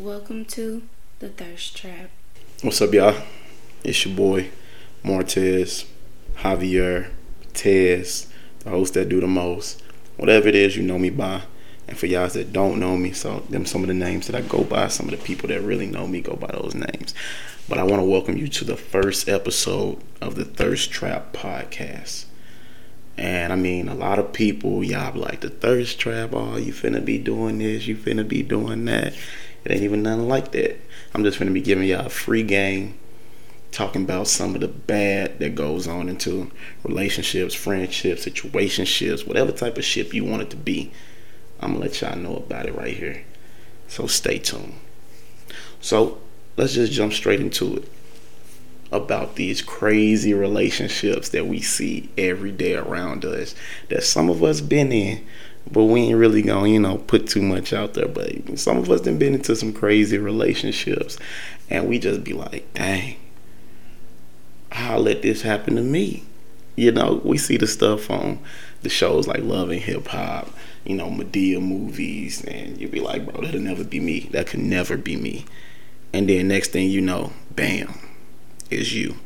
Welcome to the Thirst Trap. What's up, y'all? It's your boy, Martez, Javier, Tez, the host that do the most. Whatever it is you know me by. And for y'all that don't know me, so them some of the names that I go by, some of the people that really know me go by those names. But I want to welcome you to the first episode of the Thirst Trap podcast. And I mean, a lot of people, y'all like, the thirst trap, oh, you finna be doing this, you finna be doing that. It ain't even nothing like that. I'm just gonna be giving y'all a free game, talking about some of the bad that goes on into relationships, friendships, situationships, whatever type of ship you want it to be. I'm gonna let y'all know about it right here. So stay tuned. So let's just jump straight into it about these crazy relationships that we see every day around us that some of us been in but we ain't really gonna you know put too much out there. But some of us done been into some crazy relationships and we just be like dang how let this happen to me. You know we see the stuff on the shows like love and hip hop you know Madea movies and you be like bro that'll never be me. That could never be me. And then next thing you know bam is you.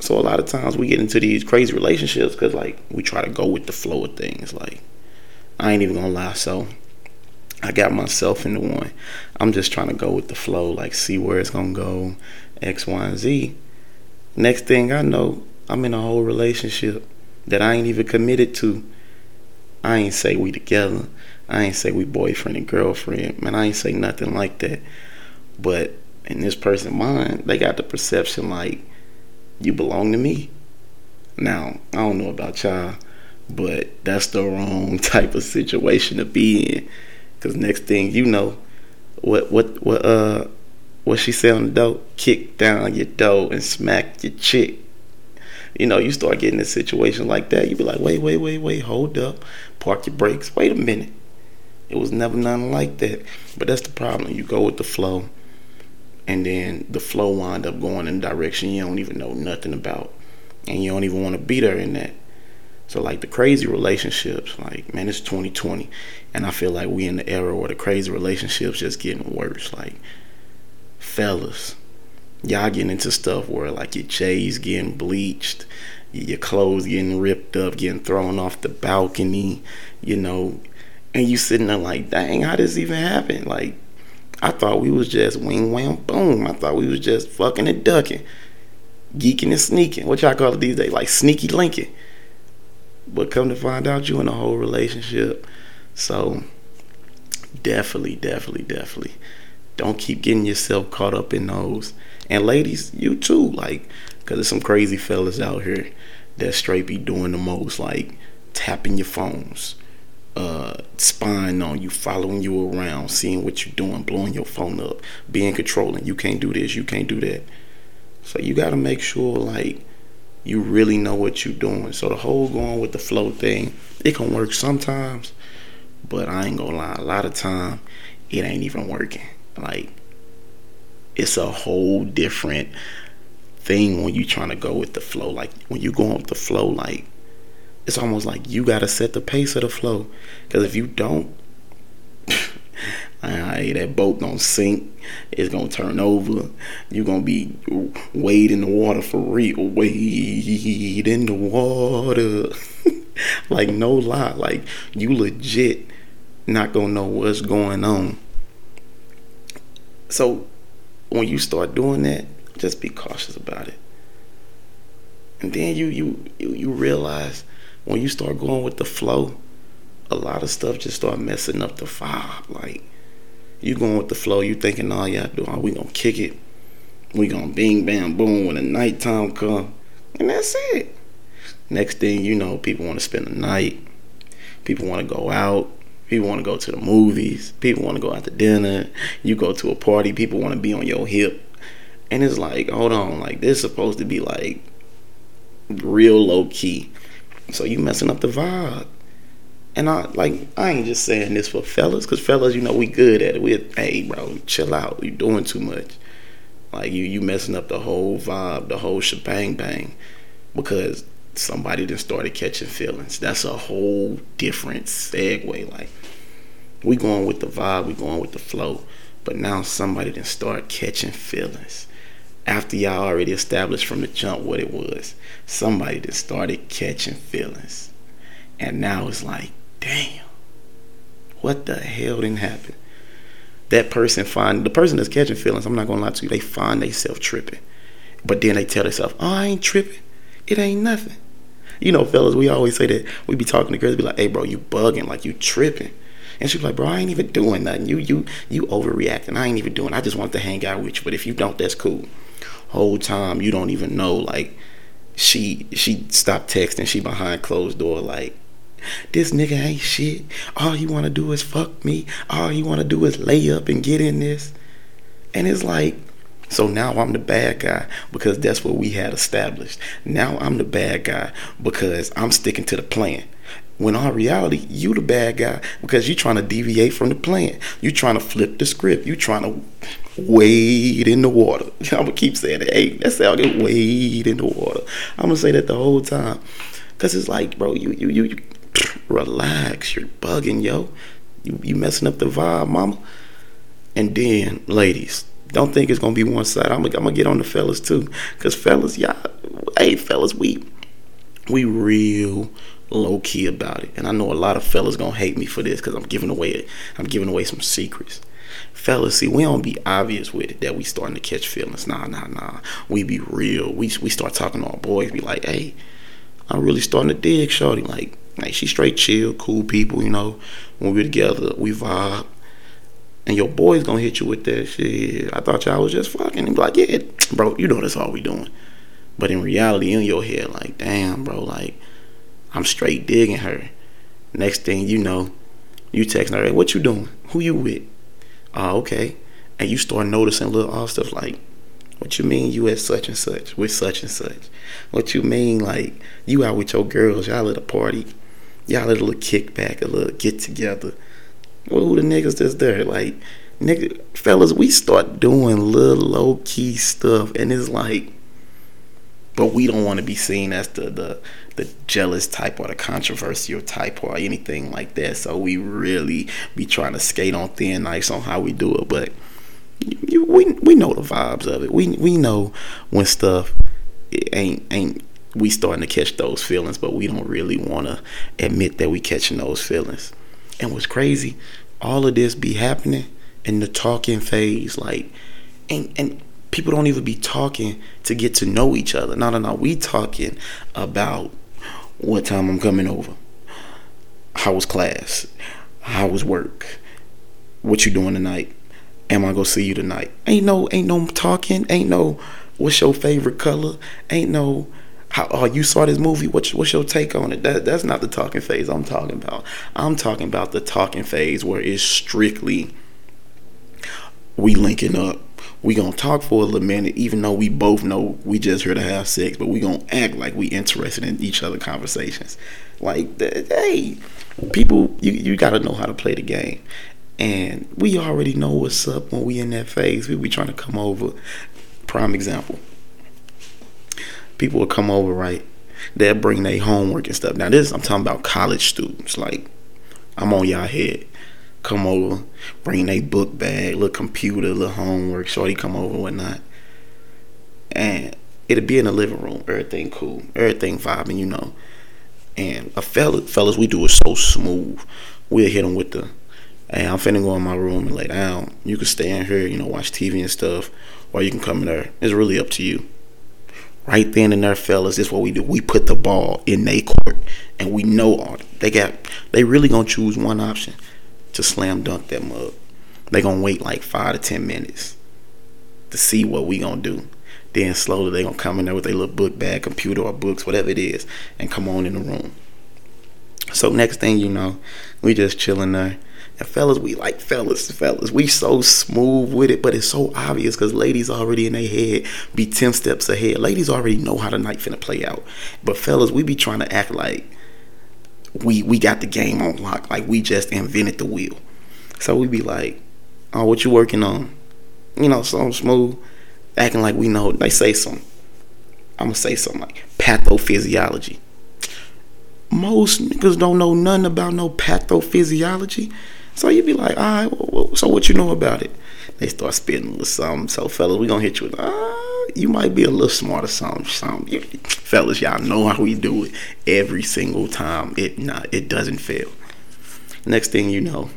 So a lot of times we get into these crazy relationships because like we try to go with the flow of things. Like I ain't even gonna lie. So I got myself into one. I'm just trying to go with the flow, like see where it's gonna go, X, Y, and Z. Next thing I know, I'm in a whole relationship that I ain't even committed to. I ain't say we together. I ain't say we boyfriend and girlfriend. Man, I ain't say nothing like that. But in this person's mind, they got the perception like you belong to me. Now, I don't know about y'all, but that's the wrong type of situation to be in. Cause next thing you know, what what what uh what she said on the door, kick down your door and smack your chick. You know, you start getting a situation like that, you be like, wait, wait, wait, wait, hold up, park your brakes, wait a minute. It was never nothing like that. But that's the problem. You go with the flow and then the flow wind up going in a direction you don't even know nothing about. And you don't even want to be there in that. So like the crazy relationships like man it's 2020 and i feel like we in the era where the crazy relationships just getting worse. Like fellas y'all getting into stuff where like your j's getting bleached your clothes getting ripped up getting thrown off the balcony you know and you sitting there like dang how does this even happen like I thought we was just wing wham boom. I thought we was just fucking and ducking, geeking and sneaking. What y'all call it these days? Like sneaky linking. But come to find out, you in a whole relationship. So definitely, definitely, definitely, don't keep getting yourself caught up in those. And ladies, you too, like, cause there's some crazy fellas out here that straight be doing the most, like tapping your phones uh, spying on you, following you around, seeing what you're doing, blowing your phone up, being controlling. You can't do this, you can't do that. So you got to make sure like you really know what you're doing. So the whole going with the flow thing, it can work sometimes, but I ain't gonna lie, a lot of time it ain't even working. Like it's a whole different thing when you trying to go with the flow. Like when you going with the flow, like it's almost like you got to set the pace of the flow. Because if you don't, that boat gonna sink. It's gonna turn over. You're gonna be wade in the water for real. Wade in the water. like no lie. Like you legit not gonna know what's going on. So when you start doing that, just be cautious about it. And then you you you, you realize when you start going with the flow, a lot of stuff just start messing up the vibe. Like you going with the flow, you thinking all y'all do, we gonna kick it, we gonna bing bam boom when the nighttime come, and that's it. Next thing you know, people want to spend the night. People want to go out. People want to go to the movies. People want to go out to dinner. You go to a party. People want to be on your hip. And it's like, hold on, like this is supposed to be like real low key. So you messing up the vibe. And I like I ain't just saying this for fellas, cause fellas, you know, we good at it. We hey bro, chill out. You doing too much. Like you you messing up the whole vibe, the whole shebang bang. Because somebody just started catching feelings. That's a whole different segue. Like We going with the vibe, we going with the flow. But now somebody didn't start catching feelings. After y'all already established from the jump what it was, somebody just started catching feelings. And now it's like, damn, what the hell didn't happen? That person find the person that's catching feelings, I'm not gonna lie to you, they find themselves tripping. But then they tell themselves, oh, I ain't tripping. It ain't nothing. You know, fellas, we always say that we be talking to girls, be like, hey bro, you bugging, like you tripping. And she's like, bro, I ain't even doing nothing. You you you overreacting. I ain't even doing. I just want to hang out with you. But if you don't, that's cool. Whole time you don't even know. Like she she stopped texting. She behind closed door. Like this nigga ain't shit. All he wanna do is fuck me. All he wanna do is lay up and get in this. And it's like, so now I'm the bad guy because that's what we had established. Now I'm the bad guy because I'm sticking to the plan. When in reality, you the bad guy because you trying to deviate from the plan. You trying to flip the script. You trying to wade in the water. I'm gonna keep saying it. Hey, that's how I get wade in the water. I'm gonna say that the whole time. Cause it's like, bro, you you you, you relax. You're bugging, yo. You you messing up the vibe, mama. And then, ladies, don't think it's gonna be one side. I'm, I'm gonna get on the fellas too, cause fellas, y'all, hey fellas, we we real low key about it. And I know a lot of fellas gonna hate me for this because I'm giving away I'm giving away some secrets. Fellas, see, we don't be obvious with it that we starting to catch feelings. Nah, nah, nah. We be real. We we start talking to our boys, be like, hey, I'm really starting to dig Shorty. Like, like she straight chill, cool people, you know. When we're together, we vibe. And your boy's gonna hit you with that shit. I thought y'all was just fucking. And be like, yeah, bro, you know that's all we doing. But in reality, in your head, like, damn, bro, like, I'm straight digging her. Next thing you know, you text her, hey, what you doing? Who you with? Oh, okay. And you start noticing little odd stuff like, what you mean you at such and such with such and such? What you mean like you out with your girls, y'all at a party, y'all at a little kickback, a little get together. Well, who the niggas that's there? Like, nigga, fellas, we start doing little low key stuff, and it's like, but we don't want to be seen as the the the jealous type or the controversial type or anything like that. So we really be trying to skate on thin ice on how we do it. But you, we we know the vibes of it. We we know when stuff ain't ain't we starting to catch those feelings, but we don't really want to admit that we catching those feelings. And what's crazy, all of this be happening in the talking phase, like, and and people don't even be talking to get to know each other. No, no, no. We talking about what time I'm coming over, how was class, how was work, what you doing tonight, am I gonna see you tonight? Ain't no, ain't no talking, ain't no, what's your favorite color, ain't no. How, oh, you saw this movie? What's, what's your take on it? That, that's not the talking phase I'm talking about. I'm talking about the talking phase where it's strictly we linking up we gonna talk for a little minute, even though we both know we just here to have sex, but we gonna act like we interested in each other conversations. Like, hey, people, you you gotta know how to play the game, and we already know what's up when we in that phase. We be trying to come over. Prime example. People will come over, right? They'll bring their homework and stuff. Now this, I'm talking about college students. Like, I'm on y'all head come over, bring a book bag, little computer, little homework, shorty come over whatnot. And it'll be in the living room, everything cool, everything vibing, you know. And a fella, fellas, we do it so smooth. We'll hit them with the, hey, I'm finna go in my room and lay down. You can stay in here, you know, watch TV and stuff, or you can come in there. It's really up to you. Right then and there, fellas, this is what we do. We put the ball in their court, and we know all, they got. They really gonna choose one option to slam dunk that mug. They gonna wait like five to ten minutes to see what we gonna do. Then slowly they gonna come in there with their little book bag, computer or books, whatever it is, and come on in the room. So next thing you know, we just chilling there. And fellas, we like fellas, fellas. We so smooth with it, but it's so obvious because ladies already in their head be 10 steps ahead. Ladies already know how the night finna play out. But fellas, we be trying to act like we we got the game on lock. Like we just invented the wheel. So we be like, oh, what you working on? You know, so smooth, acting like we know. They say something. I'm gonna say something like pathophysiology. Most niggas don't know nothing about no pathophysiology. So you'd be like, all right, well, so what you know about it? They start spitting with something. So fellas, we gonna hit you with, ah, you might be a little smarter, something, something. You, fellas, y'all know how we do it every single time. It not, it doesn't fail. Next thing you know,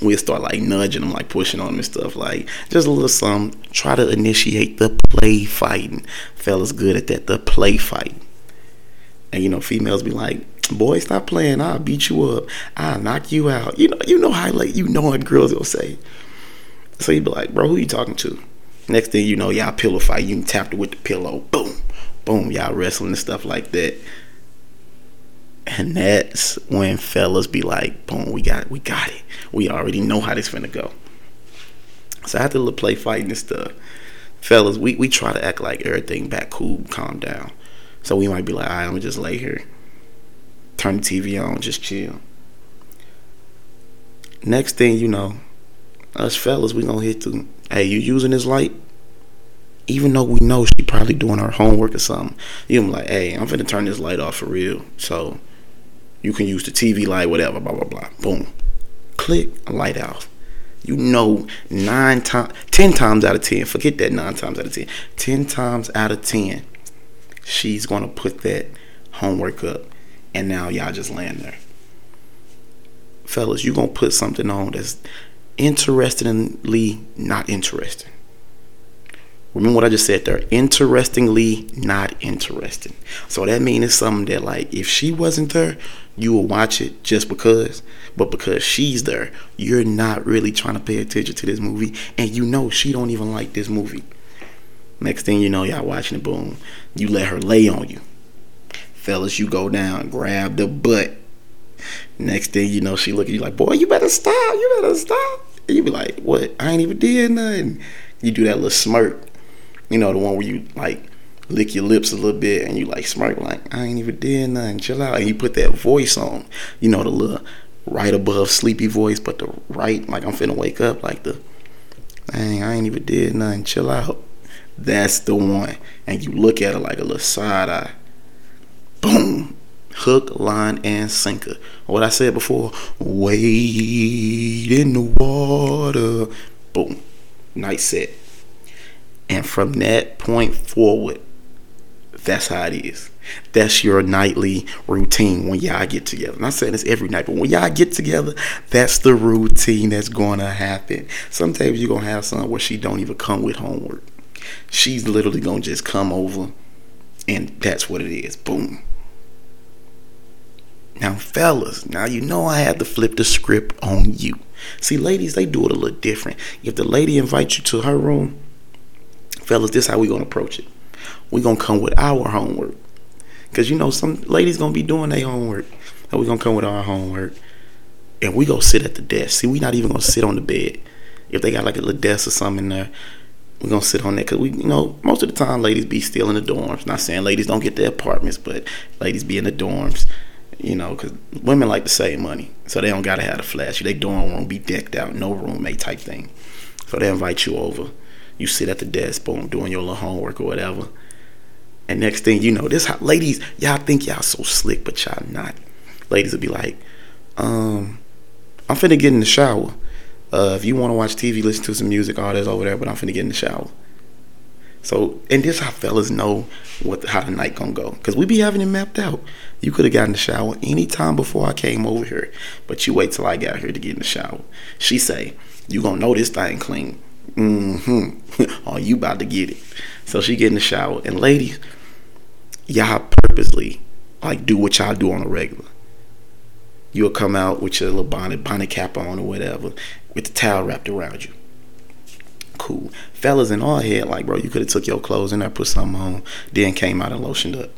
we'll start like nudging them, like pushing on them and stuff. Like just a little something. Try to initiate the play fighting. Fellas good at that, the play fighting. And you know, females be like, boy, stop playing. I'll beat you up. I'll knock you out. You know, you know how like you know what girls will say. So you be like, bro, who you talking to? Next thing you know, y'all pillow fight. You can tap it with the pillow. Boom, boom. Y'all wrestling and stuff like that. And that's when fellas be like, boom, we got we got it. We already know how this finna go. So after the play fighting and stuff, fellas, we, we try to act like everything back cool, calm down. So we might be like, all right, I'm gonna just lay here turn the TV on, just chill. Next thing you know, us fellas, we gonna hit the hey, you using this light? Even though we know she probably doing her homework or something, you be like, hey, I'm finna turn this light off for real. So you can use the TV light, whatever, blah blah blah. Boom. Click, light off. You know nine times ten times out of ten, forget that nine times out of ten. Ten times out of ten, she's gonna put that homework up and now y'all just land there. Fellas, you gonna put something on that's interestingly not interesting. Remember what I just said there? Interestingly not interesting. So that means it's something that like if she wasn't there, you will watch it just because. But because she's there, you're not really trying to pay attention to this movie. And you know she don't even like this movie. Next thing you know, y'all watching it, boom. You let her lay on you fellas, you go down, grab the butt. Next thing you know, she look at you like, boy, you better stop, you better stop. And you be like, what? I ain't even did nothing. You do that little smirk. You know, the one where you like lick your lips a little bit and you like smirk like, I ain't even did nothing. Chill out. And you put that voice on. You know, the little right above sleepy voice, but the right, like I'm finna wake up, like the, dang, I ain't even did nothing. Chill out. That's the one. And you look at her like a little side eye boom, hook, line, and sinker. What I said before, wade in the water, boom, night set. And from that point forward, that's how it is. That's your nightly routine when y'all get together. I'm not saying it's every night, but when y'all get together, that's the routine that's gonna happen. Sometimes you're gonna have something where she don't even come with homework. She's literally gonna just come over and that's what it is. Boom. Now, fellas, now you know I had to flip the script on you. See, ladies, they do it a little different. If the lady invites you to her room, fellas, this how we gonna approach it. We gonna come with our homework, cause you know some ladies gonna be doing their homework, and we gonna come with our homework, and we go sit at the desk. See, we not even gonna sit on the bed. If they got like a little desk or something in there, we gonna sit on that because we, you know, most of the time ladies be still in the dorms. Not saying ladies don't get their apartments, but ladies be in the dorms you know, because women like to save money, so they don't gotta have the flash. They dorm room be decked out, no roommate type thing. So they invite you over. You sit at the desk, boom, doing your little homework or whatever. And next thing you know, this how, ladies, y'all think y'all so slick, but y'all not. Ladies will be like, um, I'm finna get in the shower. Uh, if you want to watch TV, listen to some music, all that's over there, but I'm finna get in the shower. So, and this how fellas know what how the night gonna go, cause we be having it mapped out. You could have gotten the shower anytime before I came over here, but you wait till I got here to get in the shower. She say, "You gonna know this thing clean." Mm-hmm. oh, you about to get it. So she get in the shower, and ladies, y'all purposely like do what y'all do on a regular. You'll come out with your little bonnet, bonnet cap on or whatever, with the towel wrapped around you cool. Fellas in our head, like, bro, you could have took your clothes in there, put something on, then came out and lotioned up.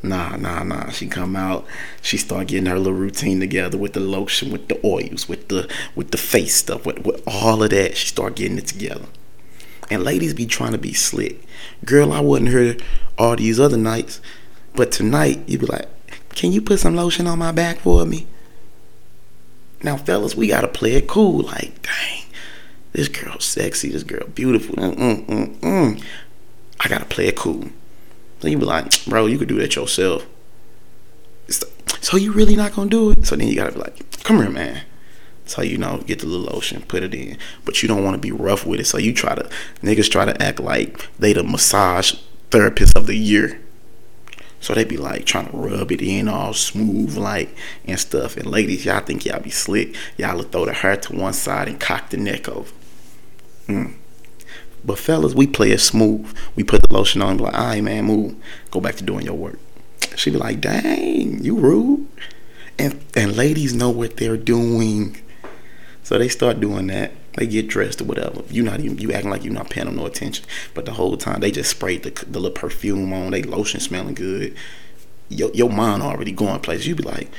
Nah, nah, nah. She come out, she start getting her little routine together with the lotion, with the oils, with the with the face stuff, with, with all of that. She start getting it together. And ladies be trying to be slick. Girl, I wasn't here all these other nights, but tonight you be like, can you put some lotion on my back for me? Now, fellas, we gotta play it cool. Like, dang, this girl sexy, this girl beautiful. Mm, mm, mm, I gotta play it cool. Then you be like, bro, you could do that yourself. So you really not gonna do it? So then you gotta be like, come here, man. So you know, get the little lotion, put it in, but you don't want to be rough with it. So you try to niggas try to act like they the massage therapist of the year. So they be like trying to rub it in all smooth like and stuff. And ladies, y'all think y'all be slick. Y'all will throw the hair to one side and cock the neck over. Mm. But fellas, we play it smooth. We put the lotion on and be like, all right, man, move. Go back to doing your work. She be like, dang, you rude. And and ladies know what they're doing. So they start doing that. They get dressed or whatever. You not even you acting like you're not paying them no attention. But the whole time they just sprayed the, the little perfume on. They lotion smelling good. Your your mind already going places. You be like,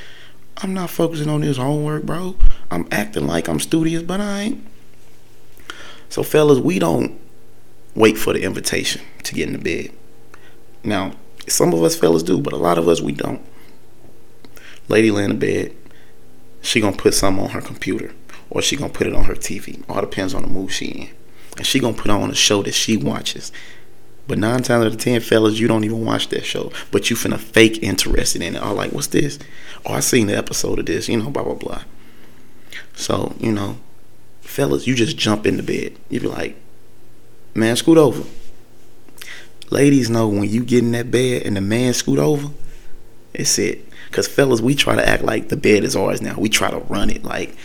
I'm not focusing on this homework, bro. I'm acting like I'm studious, but I ain't. So fellas, we don't wait for the invitation to get in the bed. Now, some of us fellas do, but a lot of us we don't. Lady lay in bed, she gonna put something on her computer or she gonna put it on her TV. All depends on the mood she in. And she gonna put on a show that she watches. But nine times out of ten, fellas, you don't even watch that show. But you finna fake interested in it. All like, what's this? Oh, I seen the episode of this, you know, blah blah blah. So, you know, fellas, you just jump in the bed. You be like, man, scoot over. Ladies know when you get in that bed and the man scoot over, it's it. Cause fellas, we try to act like the bed is ours now. We try to run it like,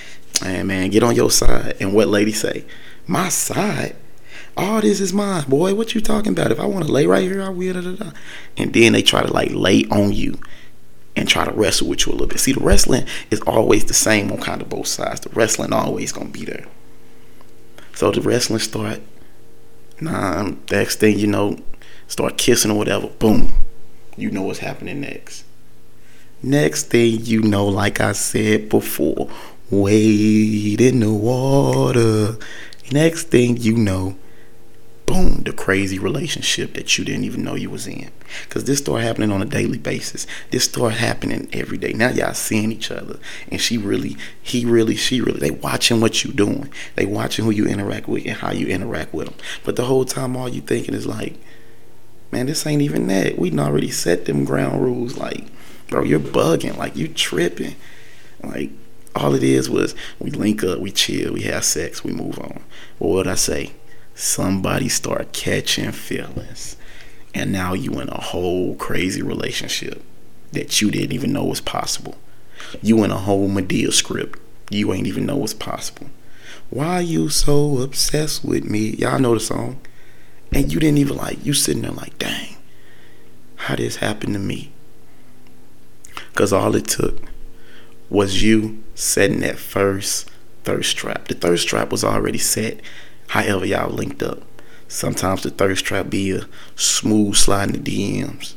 man, man, get on your side. And what ladies say? My side? All this is mine, boy. What you talking about? If I want to lay right here, I will. Da, da, da. And then they try to like lay on you and try to wrestle with you a little bit. See, the wrestling is always the same on kind of both sides. The wrestling always gonna be there. So the wrestling start. Nah, next thing you know, start kissing or whatever. Boom, you know what's happening next. Next thing you know, like I said before, wade in the water. Next thing you know, boom, the crazy relationship that you didn't even know you was in. Cause this started happening on a daily basis. This started happening every day. Now y'all seeing each other, and she really, he really, she really. They watching what you doing. They watching who you interact with and how you interact with them. But the whole time, all you thinking is like, man, this ain't even that. We already set them ground rules. Like bro, you're bugging. Like you tripping. Like all it is was we link up, we chill, we have sex, we move on. What I say? Somebody start catching feelings. And now you in a whole crazy relationship that you didn't even know was possible. You in a whole Madea script you ain't even know was possible. Why you so obsessed with me? Y'all know the song. And you didn't even like, you sitting there like, dang, how this happened to me? Because all it took was you setting that first thirst trap. The thirst trap was already set, however, y'all linked up. Sometimes the thirst trap be a smooth sliding the DMs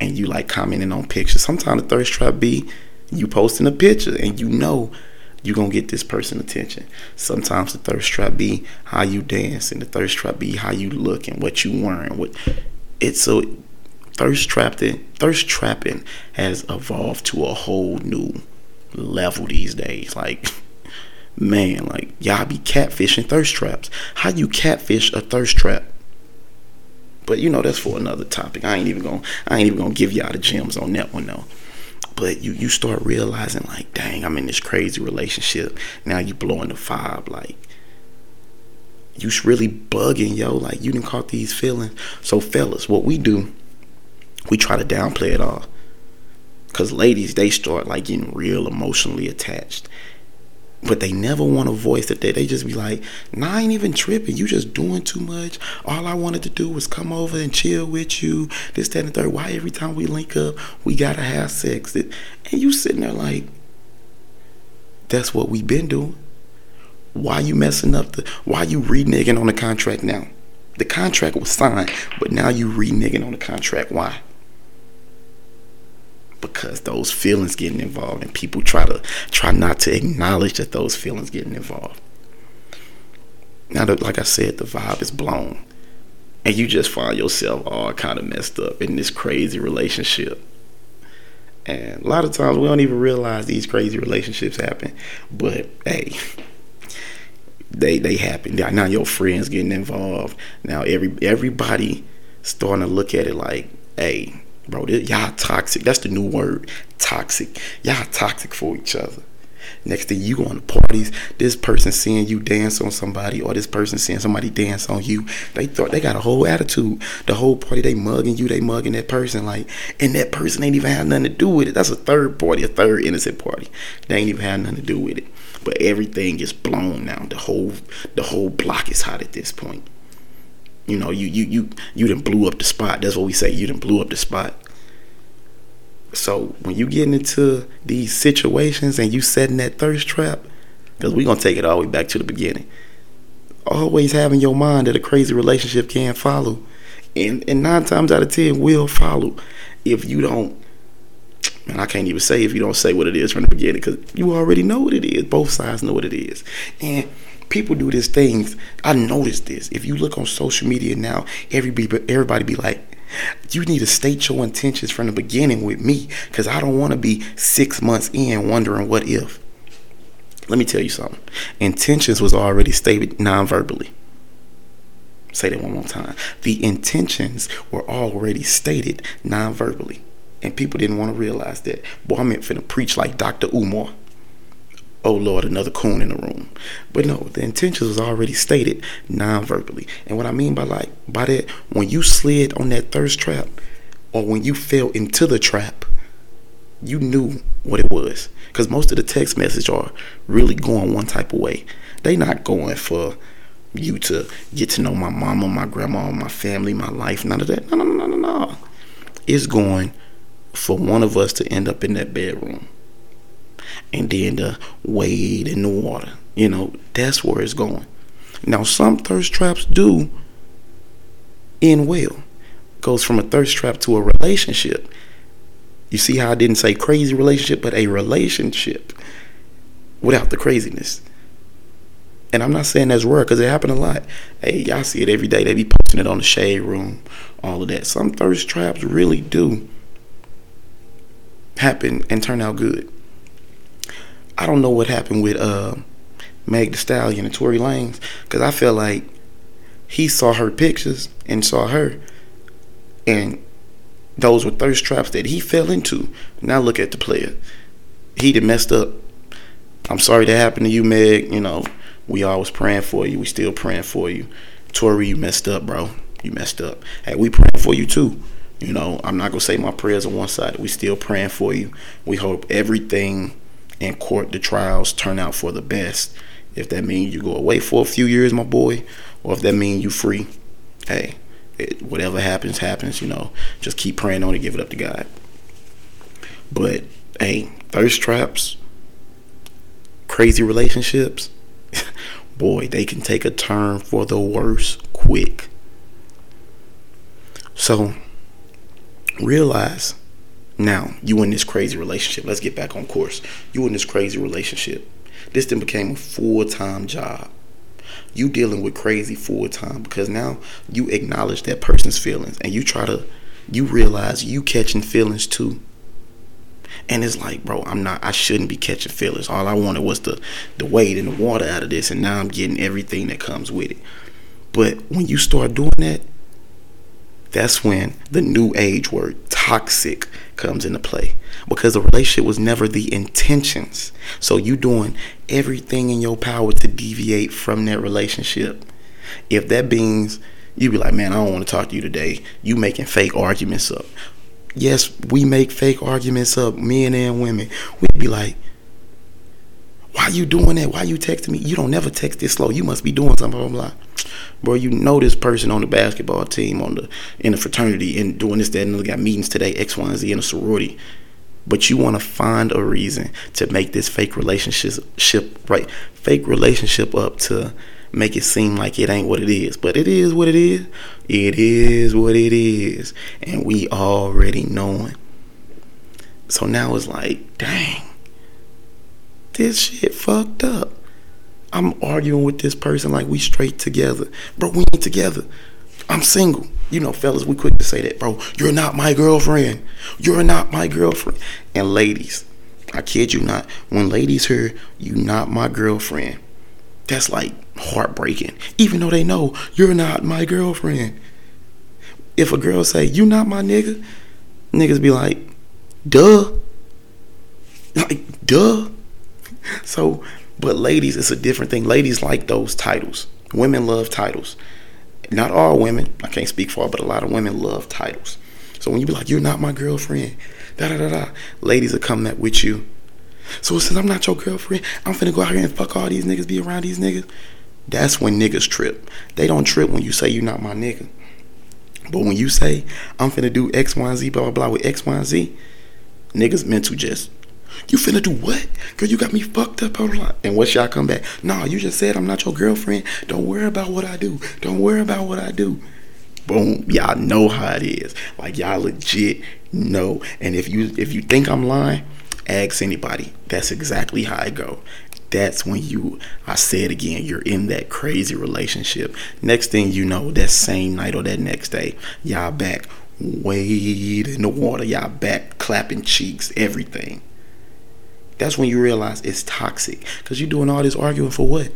and you like commenting on pictures. Sometimes the thirst trap be you posting a picture and you know you're gonna get this person attention. Sometimes the thirst trap be how you dance, and the thirst trap be how you look and what you wearing. What it's so thirst trapping thirst trapping has evolved to a whole new level these days like man like y'all be catfishing thirst traps. How you catfish a thirst trap? But you know that's for another topic. I ain't even gonna i ain't even gonna give y'all the gems on that one though. But you you start realizing like dang i'm in this crazy relationship. Now you blowing the vibe like you really bugging yo. Like you didn't caught these feelings. So fellas what we do we try to downplay it all. Cause ladies, they start like getting real emotionally attached. But they never want to voice that they, they just be like, nah, I ain't even tripping. You just doing too much. All I wanted to do was come over and chill with you. This, that, and third. Why every time we link up, we gotta have sex? And you sitting there like, that's what we been doing. Why you messing up the why you reneging on the contract now? The contract was signed, but now you reneging on the contract. Why? Because those feelings getting involved and people try to try not to acknowledge that those feelings getting involved. Now that like i said the vibe is blown. And you just find yourself all kind of messed up in this crazy relationship. And a lot of times we don't even realize these crazy relationships happen but hey they they happen. Now your friends getting involved. Now every everybody starting to look at it like hey bro, y'all toxic. That's the new word, toxic. Y'all toxic for each other. Next thing you going to parties, this person seeing you dance on somebody, or this person seeing somebody dance on you. They thought they got a whole attitude. The whole party they mugging you, they mugging that person like, and that person ain't even had nothing to do with it. That's a third party, a third innocent party. They ain't even had nothing to do with it. But everything is blown now. The whole the whole block is hot at this point. You know, you you you you didn't blew up the spot. That's what we say. You didn't blew up the spot. So when you getting into these situations and you setting that thirst trap, because we're gonna take it all the way back to the beginning. Always have in your mind that a crazy relationship can follow. And and nine times out of ten will follow if you don't and I can't even say if you don't say what it is from the beginning because you already know what it is. Both sides know what it is. And people do these things. I noticed this. If you look on social media now, everybody everybody be like, you need to state your intentions from the beginning with me because I don't want to be six months in wondering what if. Let me tell you something. Intentions was already stated non-verbally. Say that one more time. The intentions were already stated non-verbally. And people didn't want to realize that. Boy, I'm finna preach like Dr. Umar. Oh Lord, another coon in the room. But no, the intentions was already stated non-verbally. And what I mean by like by that, when you slid on that thirst trap, or when you fell into the trap, you knew what it was. Because most of the text message are really going one type of way. They not going for you to get to know my mama, my grandma, my family, my life, none of that. No, no, no, no, no. It's going for one of us to end up in that bedroom and then to wade in the water. You know, that's where it's going. Now, some thirst traps do end well. Goes from a thirst trap to a relationship. You see how I didn't say crazy relationship, but a relationship without the craziness. And I'm not saying that's rare because it happened a lot. Hey, y'all see it every day. They be posting it on the shade room, all of that. Some thirst traps really do happen and turn out good. I don't know what happened with uh, Meg Thee Stallion and Tory Lanez because I feel like he saw her pictures and saw her, and those were thirst traps that he fell into. Now look at the player. He did messed up. I'm sorry that happened to you, Meg. You know, we always praying for you. We still praying for you. Tory, you messed up, bro. You messed up. Hey, we praying for you too. You know, I'm not gonna say my prayers on one side. We still praying for you. We hope everything in court, the trials turn out for the best. If that means you go away for a few years, my boy, or if that means you free, hey, it, whatever happens, happens. You know, just keep praying on it, give it up to God. But hey, thirst traps, crazy relationships, boy, they can take a turn for the worse quick. So realize now you in this crazy relationship. Let's get back on course. You in this crazy relationship. This then became a full time job. You dealing with crazy full time because now you acknowledge that person's feelings and you try to you realize you catching feelings too. And it's like, bro, I'm not I shouldn't be catching feelings. All I wanted was the the weight and the water out of this and now I'm getting everything that comes with it. But when you start doing that, that's when the new age word toxic comes into play. Because the relationship was never the intentions. So you doing everything in your power to deviate from that relationship. If that means you be like man i don't want to talk to you today. You making fake arguments up. Yes we make fake arguments up men and women. We'd be like why you doing that? Why you texting me? You don't never text this slow. You must be doing something blah blah blah bro, you know this person on the basketball team, on the in the fraternity, and doing this, that, and they got meetings today, X, Y, and Z in a sorority. But you want to find a reason to make this fake relationship right, fake relationship up to make it seem like it ain't what it is. But it is what it is. It is what it is, and we already knowing. So now it's like, dang, this shit fucked up. I'm arguing with this person like we straight together. Bro, we ain't together. I'm single. You know, fellas, we quick to say that, bro. You're not my girlfriend. You're not my girlfriend. And ladies, I kid you not, when ladies hear you not my girlfriend, that's like heartbreaking. Even though they know you're not my girlfriend. If a girl say, you not my nigga, niggas be like, duh. Like, duh. So, but ladies, it's a different thing. Ladies like those titles. Women love titles. Not all women. I can't speak for all, but a lot of women love titles. So when you be like, "You're not my girlfriend," da da da da, ladies are coming up with you. So since I'm not your girlfriend, I'm finna go out here and fuck all these niggas, be around these niggas. That's when niggas trip. They don't trip when you say you're not my nigga. But when you say I'm finna do X, Y, and Z, blah blah blah with X, Y, and Z, niggas mental just you finna do what? Girl, you got me fucked up. Blah, blah. And what y'all come back? Nah, you just said I'm not your girlfriend. Don't worry about what I do. Don't worry about what I do. Boom. Y'all know how it is. Like y'all legit know. And if you if you think I'm lying, ask anybody. That's exactly how I go. That's when you, I say it again, you're in that crazy relationship. Next thing you know, that same night or that next day, y'all back wade in the water, y'all back clapping cheeks, everything. That's when you realize it's toxic. Because you're doing all this arguing for what?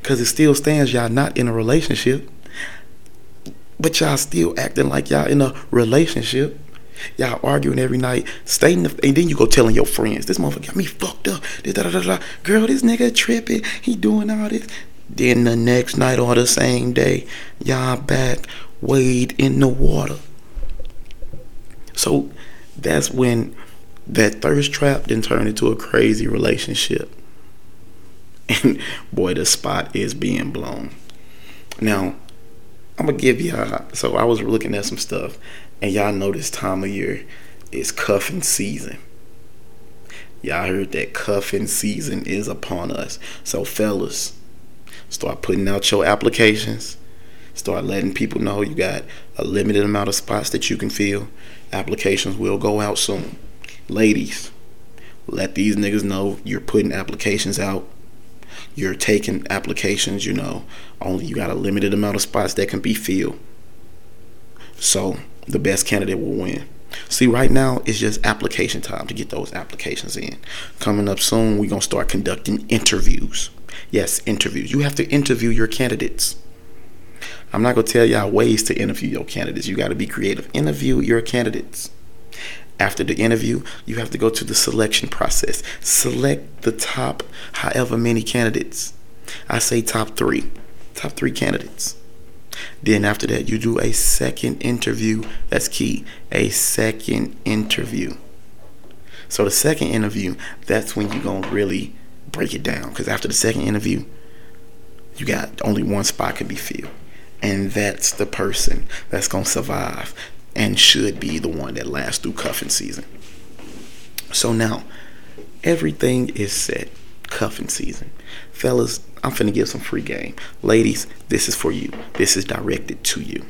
Because it still stands y'all not in a relationship. But y'all still acting like y'all in a relationship. Y'all arguing every night, stating the, and then you go telling your friends, this motherfucker got me fucked up. Da, da, da, da. Girl, this nigga tripping. He doing all this. Then the next night or the same day, y'all back wade in the water. So that's when that thirst trap then turned into a crazy relationship. And boy, the spot is being blown. Now, I'm gonna give y'all. So I was looking at some stuff, and y'all know this time of year is cuffing season. Y'all heard that cuffing season is upon us. So fellas, start putting out your applications. Start letting people know you got a limited amount of spots that you can fill. Applications will go out soon. Ladies, let these niggas know you're putting applications out. You're taking applications, you know, only you got a limited amount of spots that can be filled. So the best candidate will win. See, right now it's just application time to get those applications in. Coming up soon, we're going to start conducting interviews. Yes, interviews. You have to interview your candidates. I'm not going to tell y'all ways to interview your candidates. You got to be creative. Interview your candidates. After the interview, you have to go to the selection process. Select the top however many candidates. I say top three. Top three candidates. Then after that, you do a second interview. That's key. A second interview. So the second interview, that's when you're going to really break it down. Because after the second interview, you got only one spot can be filled. And that's the person that's going to survive and should be the one that lasts through cuffing season. So now, everything is set. Cuffing season. Fellas, I'm finna give some free game. Ladies, this is for you. This is directed to you.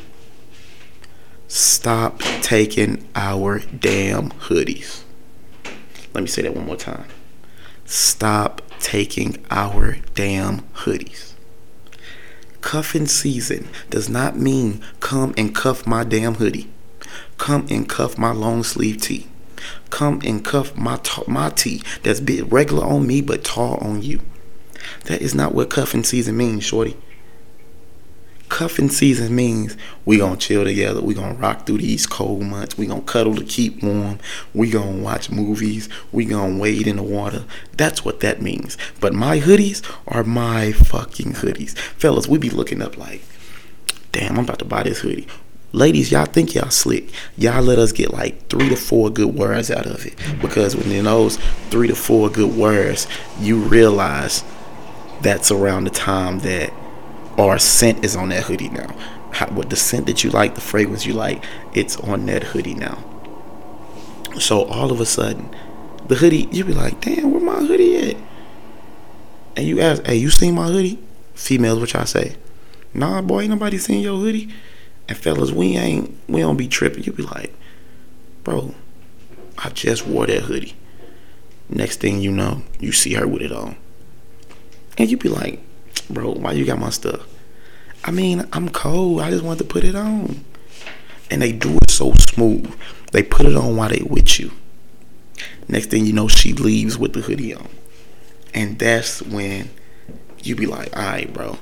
Stop taking our damn hoodies. Let me say that one more time. Stop taking our damn hoodies. Cuffing season does not mean come and cuff my damn hoodie. Come and cuff my long sleeve tee. Come and cuff my t- my tee that's bit regular on me but tall on you. That is not what cuffing season means, shorty. Cuffing season means we gonna chill together. We gonna rock through these cold months. We gonna cuddle to keep warm. We gonna watch movies. We gonna wade in the water. That's what that means. But my hoodies are my fucking hoodies, fellas. We be looking up like, damn, I'm about to buy this hoodie. Ladies, y'all think y'all slick. Y'all let us get like three to four good words out of it. Because when in those three to four good words, you realize that's around the time that our scent is on that hoodie now. How, what the scent that you like, the fragrance you like, it's on that hoodie now. So all of a sudden, the hoodie, you be like, damn, where my hoodie at? And you ask, hey, you seen my hoodie? Females, what y'all say? Nah, boy, ain't nobody seen your hoodie. And fellas, we ain't we don't be tripping. You be like, bro, I just wore that hoodie. Next thing you know, you see her with it on. And you be like, bro, why you got my stuff? I mean, I'm cold. I just want to put it on. And they do it so smooth. They put it on while they with you. Next thing you know, she leaves with the hoodie on. And that's when you be like, all right, bro,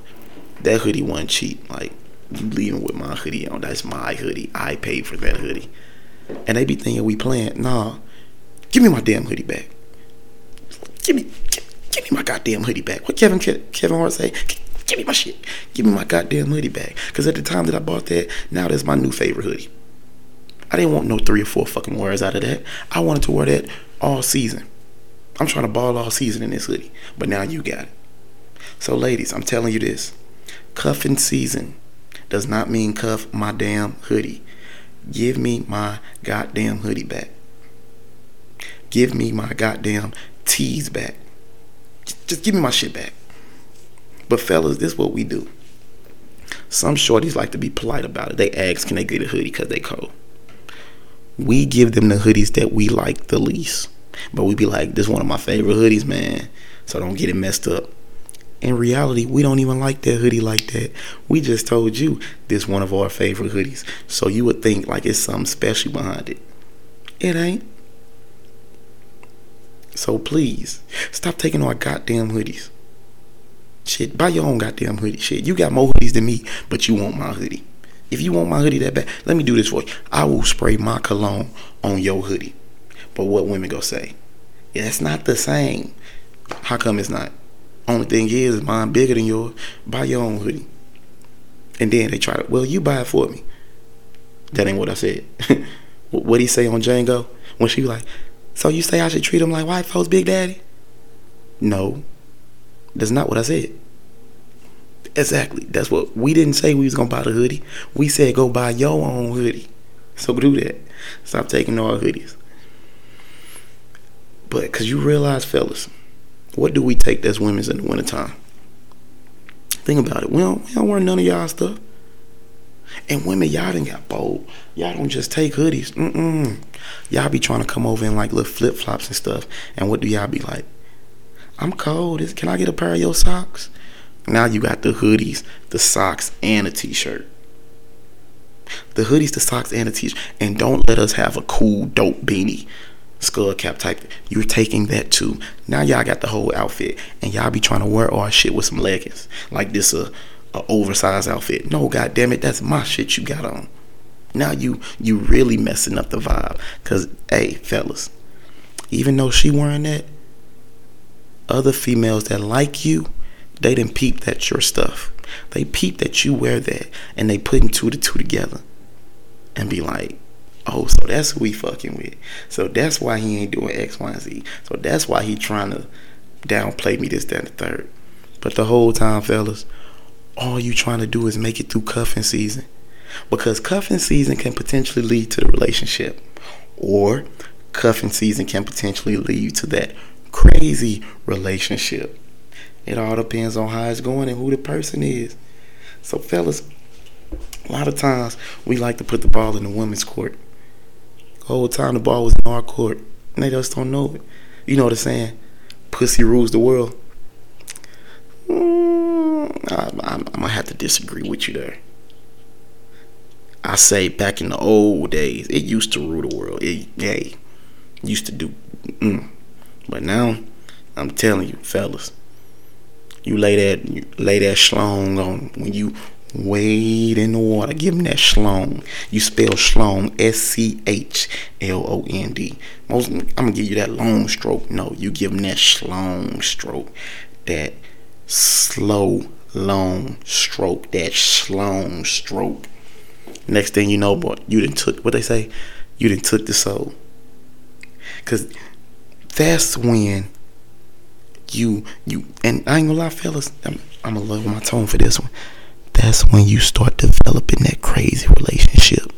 that hoodie wasn't cheap. Like, leaving with my hoodie on. That's my hoodie. I paid for that hoodie. And they be thinking we playing. Nah, give me my damn hoodie back. give me, give, give me my goddamn hoodie back. What Kevin Kevin Hart say? Give me my shit. Give me my goddamn hoodie back. Because at the time that I bought that, now that's my new favorite hoodie. I didn't want no three or four fucking words out of that. I wanted to wear that all season. I'm trying to ball all season in this hoodie. But now you got it. So, ladies, I'm telling you this cuffing season does not mean cuff my damn hoodie. Give me my goddamn hoodie back. Give me my goddamn tees back. Just give me my shit back. But fellas, this is what we do. Some shorties like to be polite about it. They ask, can they get a hoodie because they cold. We give them the hoodies that we like the least. But we be like, this is one of my favorite hoodies, man. So don't get it messed up. In reality, we don't even like that hoodie like that. We just told you this one of our favorite hoodies. So you would think like it's something special behind it. It ain't. So please, stop taking our goddamn hoodies. Shit, buy your own goddamn hoodie. Shit, you got more hoodies than me, but you want my hoodie. If you want my hoodie that bad, let me do this for you. I will spray my cologne on your hoodie. But what women go say? Yeah, it's not the same. How come it's not? Only thing is, mine bigger than yours. Buy your own hoodie. And then they try to, well, you buy it for me. That ain't what I said. what he say on Django? When she like, so you say I should treat him like white folks, Big Daddy? No. That's not what I said. Exactly. That's what we didn't say we was gonna buy the hoodie. We said go buy your own hoodie. So do that. Stop taking our hoodies. But cause you realize, fellas, what do we take that's women's in the wintertime? Think about it. We don't, we don't wear none of y'all stuff. And women, y'all done got bold. Y'all don't just take hoodies. Mm-mm. Y'all be trying to come over in like little flip flops and stuff. And what do y'all be like? I'm cold. Can I get a pair of your socks? Now you got the hoodies, the socks, and a t-shirt. The hoodies, the socks, and a t-shirt. And don't let us have a cool, dope beanie skull cap type. You're taking that too. Now y'all got the whole outfit, and y'all be trying to wear our shit with some leggings, like this a, a oversized outfit. No, god damn it, that's my shit you got on. Now you you really messing up the vibe, cause hey fellas, even though she wearing that, other females that like you, they didn't peep that your stuff. They peep that you wear that, and they putting two to two together, and be like, oh, so that's who we fucking with. So that's why he ain't doing X, Y, and Z. So that's why he trying to downplay me this, that, and the third. But the whole time, fellas, all you trying to do is make it through cuffing season. Because cuffing season can potentially lead to the relationship. Or cuffing season can potentially lead to that crazy relationship. It all depends on how it's going and who the person is. So, fellas, a lot of times we like to put the ball in the women's court the whole time the ball was in our court. And they just don't know it. You know what I'm saying? Pussy rules the world. Mm, I, I'm, I'm gonna have to disagree with you there. I say back in the old days, it used to rule the world. It, hey, used to do. Mm. But now, I'm telling you, fellas, you lay that you lay that schlong on when you Wade in the water. Give him that schlong. You spell schlong S C H L O N D. Most I'm gonna give you that long stroke. No, you give him that schlong stroke. That slow, long stroke. That schlong stroke. Next thing you know, boy, you didn't took what they say. You didn't took the soul. Cause that's when you you and I ain't gonna lie, fellas. I'm, I'm gonna love my tone for this one that's when you start developing that crazy relationship.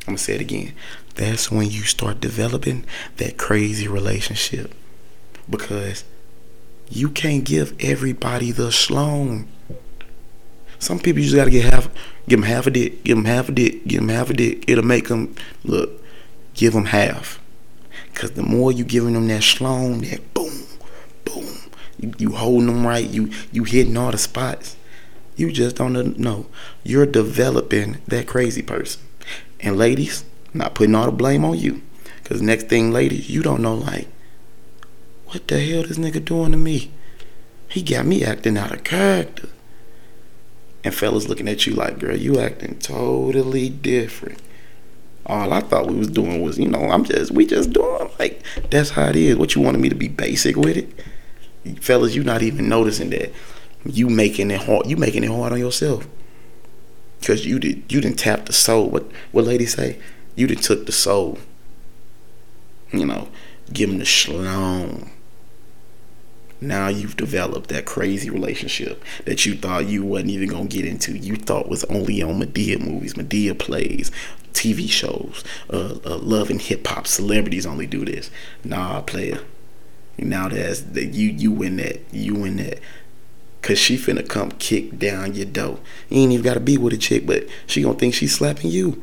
I'm gonna say it again. That's when you start developing that crazy relationship because you can't give everybody the schlong. Some people you just gotta get half, give them half a dick, give them half a dick, give them half a dick. It'll make them look. Give them half, cause the more you giving them that schlong, that boom, boom, you, you holding them right, you you hitting all the spots you just don't know. You're developing that crazy person. And ladies, not putting all the blame on you. Because next thing, ladies, you don't know, like, what the hell this nigga doing to me? He got me acting out of character. And fellas looking at you like, girl, you acting totally different. all I thought we was doing was, you know, I'm just we just doing like that's how it is. What you wanted me to be basic with it, fellas? You not even noticing that you making it hard. You making it hard on yourself because you did you didn't tap the soul. What what lady say? You didn't took the soul. You know, give him the shalom. Now you've developed that crazy relationship that you thought you wasn't even gonna get into. You thought was only on Madea movies, Madea plays, TV shows, uh, uh, love and hip hop celebrities only do this. Nah, player. Now that's that you you win that you win that. Cause she finna come kick down your door. You ain't even gotta be with a chick, but she gonna think she's slapping you.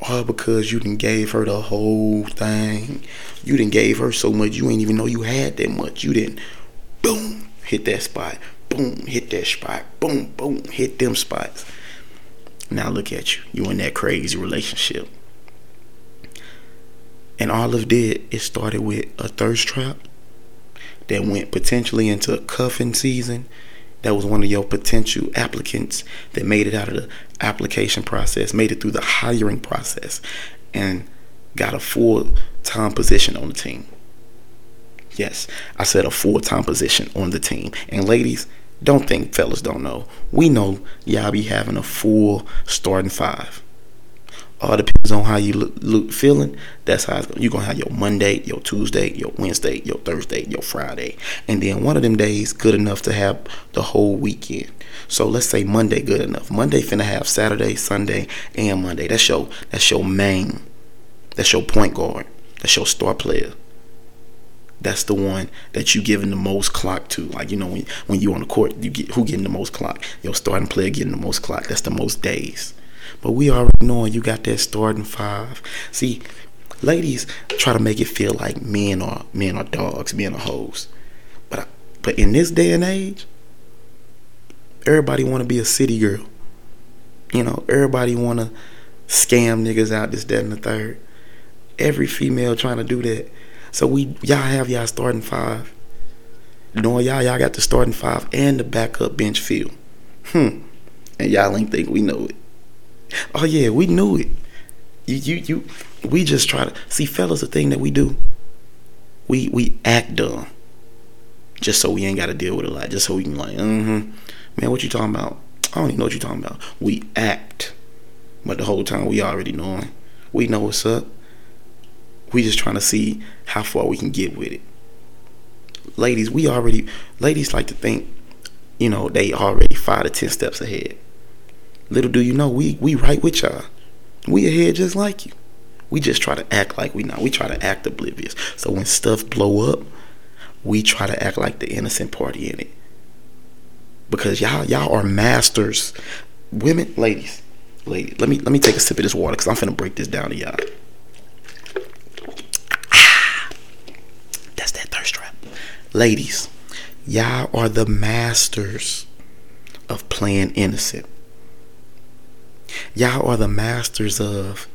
All because you didn't gave her the whole thing. You didn't gave her so much you ain't even know you had that much. You didn't boom, hit that spot. Boom, hit that spot. Boom, boom, hit them spots. Now look at you. You in that crazy relationship. And all of it, it started with a thirst trap that went potentially into cuffing season. That was one of your potential applicants that made it out of the application process, made it through the hiring process, and got a full time position on the team. Yes, I said a full time position on the team. And ladies, don't think fellas don't know. We know y'all be having a full starting five. All depends on how you look, feeling. That's how you're gonna have your Monday, your Tuesday, your Wednesday, your Thursday, your Friday, and then one of them days good enough to have the whole weekend. So let's say Monday good enough. Monday finna have Saturday, Sunday, and Monday. That's your that's your main. That's your point guard. That's your star player that's the one that you giving the most clock to. Like you know when when you on the court, you get who getting the most clock. Your starting player getting the most clock. That's the most days. But we already knowing you got that starting five. See, ladies try to make it feel like men are men are dogs, men are hoes. But but in this day and age, everybody want to be a city girl. You know, everybody want to scam niggas out this, that, and the third. Every female trying to do that. So we y'all have y'all starting five. Knowing y'all y'all got the starting five and the backup bench field. Hmm. And y'all ain't think we know it. Oh yeah, we knew it. You you you we just try to see fellas the thing that we do. We we act dumb. Just so we ain't gotta deal with a lot. Just so we can like, mm-hmm. Man, what you talking about? I don't even know what you talking about. We act. But the whole time we already knowing. We know what's up. We just trying to see how far we can get with it. Ladies, we already ladies like to think, you know, they already five to ten steps ahead. Little do you know, we we right with y'all. We ahead just like you. We just try to act like we not. We try to act oblivious. So when stuff blow up, we try to act like the innocent party in it. Because y'all y'all are masters. Women, ladies, ladies, let me let me take a sip of this water because I'm finna break this down to y'all. Ah, that's that thirst trap. Ladies, y'all are the masters of playing innocent. Y'all are the masters of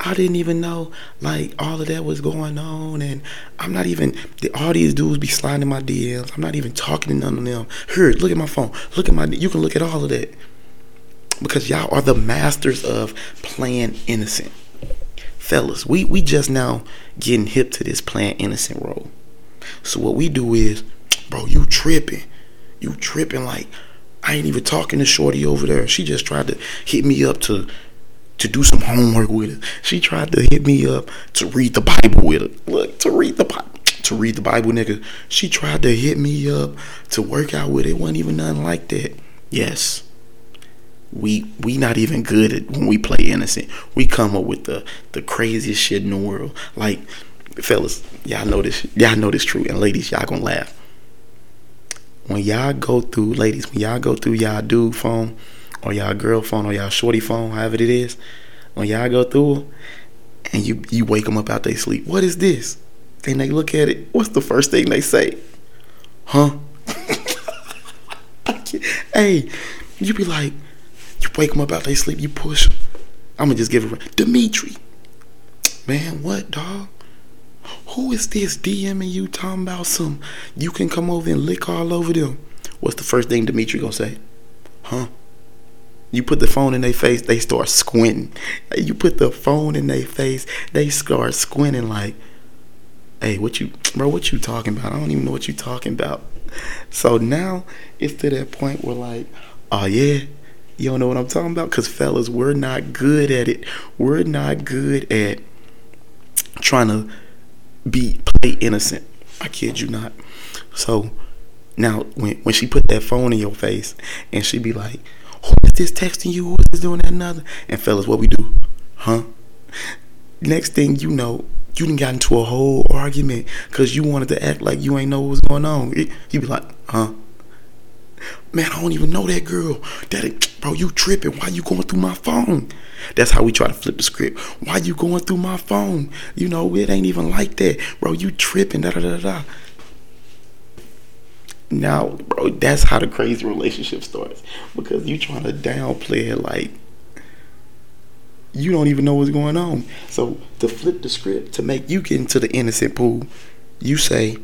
I didn't even know like all of that was going on and I'm not even all these dudes be sliding my DMs. I'm not even talking to none of them. Here, look at my phone. Look at my you can look at all of that. Because y'all are the masters of playing innocent. Fellas, we we just now getting hip to this playing innocent role. So what we do is, bro, you tripping. You tripping like I ain't even talking to Shorty over there. She just tried to hit me up to to do some homework with her. She tried to hit me up to read the Bible with her. Look, to read the Bible. To read the Bible, nigga. She tried to hit me up to work out with it. Wasn't even nothing like that. Yes. We we not even good at when we play innocent. We come up with the the craziest shit in the world. Like fellas, y'all know this. Y'all know this true, and ladies, y'all gonna laugh. When y'all go through, ladies, when y'all go through y'all dude phone, or y'all girl phone, or y'all shorty phone, however it is, when y'all go through, and you you wake them up out they sleep. What is this? And they look at it. What's the first thing they say? Huh? hey, you be like, you wake them up out they sleep. You push. I'm gonna just give it. Dimitri, man, what dog? Who is this DMing you talking about some you can come over and lick all over them? What's the first thing Dimitri gonna say? Huh? You put the phone in their face, they start squinting. You put the phone in their face, they start squinting like, hey, what you, bro, what you talking about? I don't even know what you talking about. So now it's to that point where like, oh yeah, you don't know what I'm talking about? Cause fellas, we're not good at it. We're not good at trying to be play innocent. I kid you not. So now when when she put that phone in your face and she be like, Who is this texting you? Who is this doing that another? And fellas, what we do? Huh? Next thing you know, you done got into a whole argument because you wanted to act like you ain't know what was going on. You be like, huh? Man, I don't even know that girl. That bro, you tripping? Why you going through my phone? That's how we try to flip the script. Why you going through my phone? You know, it ain't even like that, bro. You tripping? Da da da da. Now, bro, that's how the crazy relationship starts because you trying to downplay it like you don't even know what's going on. So to flip the script to make you get into the innocent pool, you say,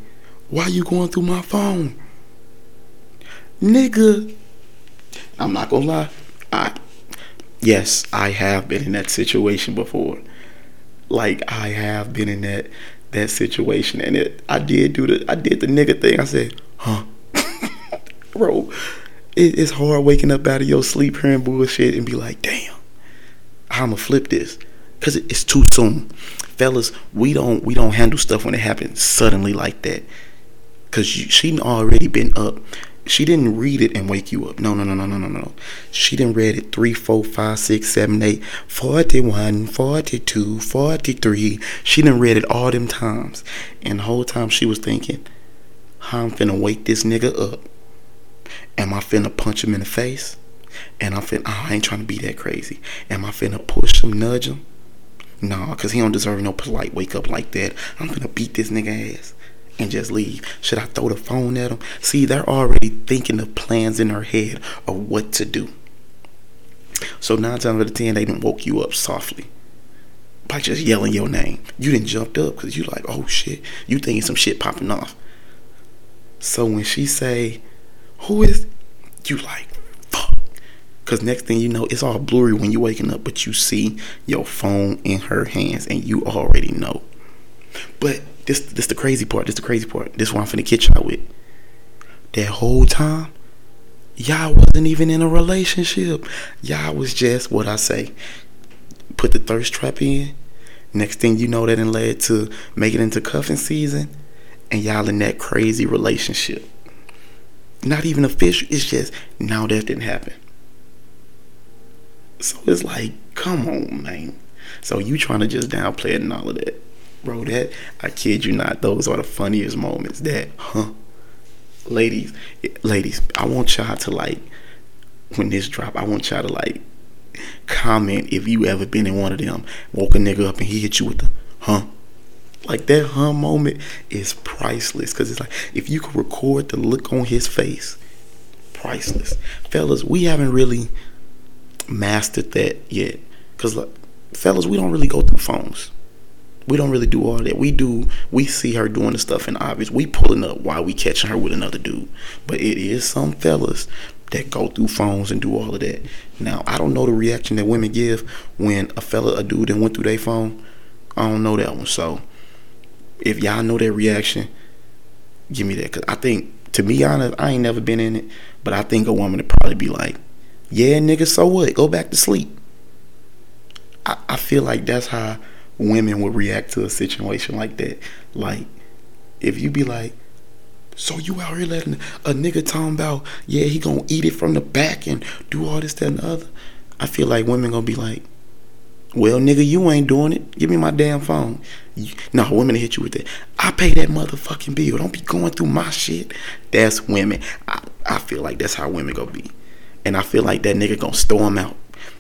"Why you going through my phone?" Nigga. I'm not gonna lie. I yes, I have been in that situation before. Like I have been in that that situation, and it I did do the I did the nigga thing. I said, huh, bro. It, it's hard waking up out of your sleep hearing bullshit and be like, damn, I'ma flip this, cause it, it's too soon, fellas. We don't we don't handle stuff when it happens suddenly like that, cause she already been up she didn't read it and wake you up. No, no, no, no, no, no, no. She didn't read it 3, 4, 5, 6, 7, 8, 41, 42, 43. She didn't read it all them times. And the whole time she was thinking, how I'm finna wake this nigga up. Am I finna punch him in the face? And I'm finna, oh, I ain't trying to be that crazy. Am I finna push him, nudge him? Nah, cause he don't deserve no polite wake up like that. I'm finna beat this nigga ass and just leave? Should I throw the phone at them? See, they're already thinking of plans in their head of what to do. So nine times out of ten, they didn't woke you up softly by just yelling your name. You didn't jumped up because you like, oh shit, you thinking some shit popping off. So when she say, who is, you like, fuck. Because next thing you know, it's all blurry when you waking up, but you see your phone in her hands and you already know. But this this the crazy part. This the crazy part. This one I'm finna catch y'all with. That whole time, y'all wasn't even in a relationship. Y'all was just what I say. Put the thirst trap in. Next thing you know, that and led to make it into cuffing season, and y'all in that crazy relationship. Not even official. It's just now that didn't happen. So it's like, come on, man. So you trying to just downplay it and all of that bro. That I kid you not, those are the funniest moments. That, huh? Ladies, ladies, I want y'all to like when this drop. I want y'all to like comment if you ever been in one of them. Woke a nigga up and he hit you with the, huh? Like that huh moment is priceless because it's like if you could record the look on his face, priceless. Fellas, we haven't really mastered that yet because, like, fellas, we don't really go through phones. We don't really do all that. We do. We see her doing the stuff in obvious. We pulling up while we catching her with another dude. But it is some fellas that go through phones and do all of that. Now I don't know the reaction that women give when a fella, a dude, that went through their phone. I don't know that one. So if y'all know that reaction, give me that. Cause I think, to be honest, I ain't never been in it. But I think a woman would probably be like, "Yeah, nigga, so what? Go back to sleep." I, I feel like that's how women would react to a situation like that. Like, if you be like, so you out here letting a nigga talking about, yeah, he gonna eat it from the back and do all this, that, and the other. I feel like women gonna be like, well, nigga, you ain't doing it. Give me my damn phone. no, women hit you with that. I pay that motherfucking bill. Don't be going through my shit. That's women. I, I feel like that's how women gonna be. And I feel like that nigga gonna storm out.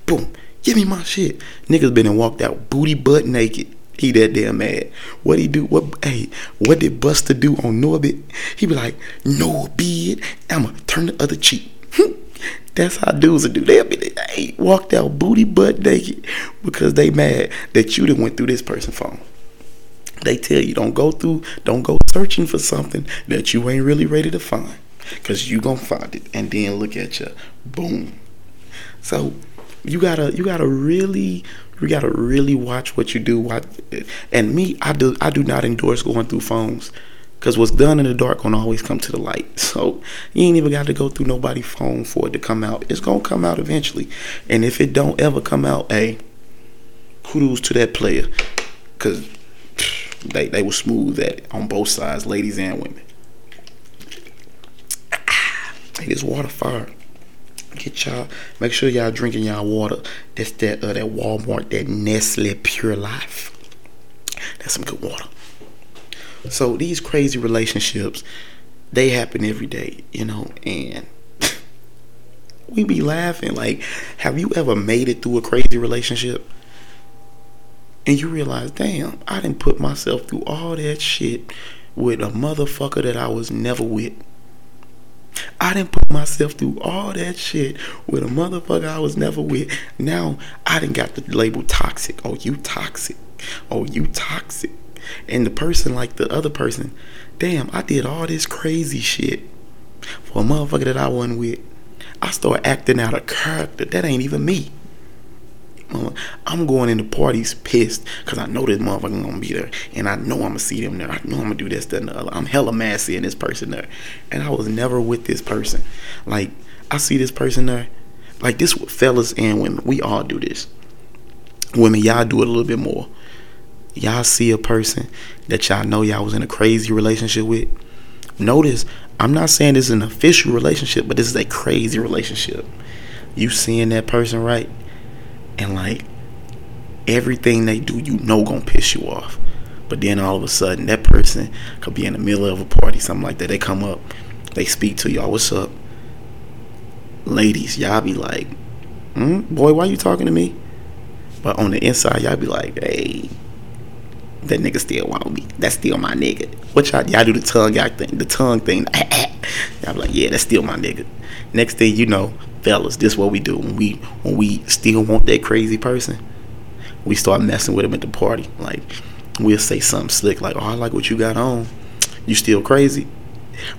Boom. Give me my shit. Niggas been and walked out booty butt naked. He that damn mad. What he do? What hey? What did Buster do on Norbit? He be like, Norbit, I'ma turn the other cheek. That's how dudes will do. They'll be they ain't walked out booty butt naked because they mad that you done went through this person's phone. They tell you don't go through, don't go searching for something that you ain't really ready to find. Cause you gonna find it and then look at you. Boom. So you gotta you gotta really you gotta really watch what you do. Watch, and me, I do I do not endorse going through phones. Cause what's done in the dark gonna always come to the light. So you ain't even got to go through nobody's phone for it to come out. It's gonna come out eventually. And if it don't ever come out, hey, kudos to that player. Cause they they were smooth at it on both sides, ladies and women. Ah, hey, this water fire. Get y'all. Make sure y'all drinking y'all water. That's that uh, that Walmart, that Nestle Pure Life. That's some good water. So these crazy relationships, they happen every day, you know, and we be laughing. Like, have you ever made it through a crazy relationship? And you realize, damn, I didn't put myself through all that shit with a motherfucker that I was never with. I didn't put myself through all that shit with a motherfucker I was never with. Now I didn't got the label toxic. Oh, you toxic. Oh, you toxic. And the person like the other person, damn, I did all this crazy shit for a motherfucker that I wasn't with. I start acting out a character that ain't even me. I'm going into parties pissed because I know this motherfucker gonna be there, and I know I'm gonna see them there. I know I'm gonna do this, that, and the other. I'm hella mad seeing this person there, and I was never with this person. Like I see this person there, like this, fellas and women, we all do this. Women, y'all do it a little bit more. Y'all see a person that y'all know y'all was in a crazy relationship with. Notice, I'm not saying this is an official relationship, but this is a crazy relationship. You seeing that person right? And like everything they do, you know, gonna piss you off. But then all of a sudden, that person could be in the middle of a party, something like that. They come up, they speak to y'all. What's up, ladies? Y'all be like, mm, "Boy, why you talking to me?" But on the inside, y'all be like, "Hey, that nigga still want me. That's still my nigga." What y'all y'all do the tongue y'all thing, the tongue thing. y'all like, "Yeah, that's still my nigga." Next thing you know, fellas, this is what we do when we when we still want that crazy person. We start messing with them at the party. Like we'll say something slick like, "Oh, I like what you got on. You still crazy?"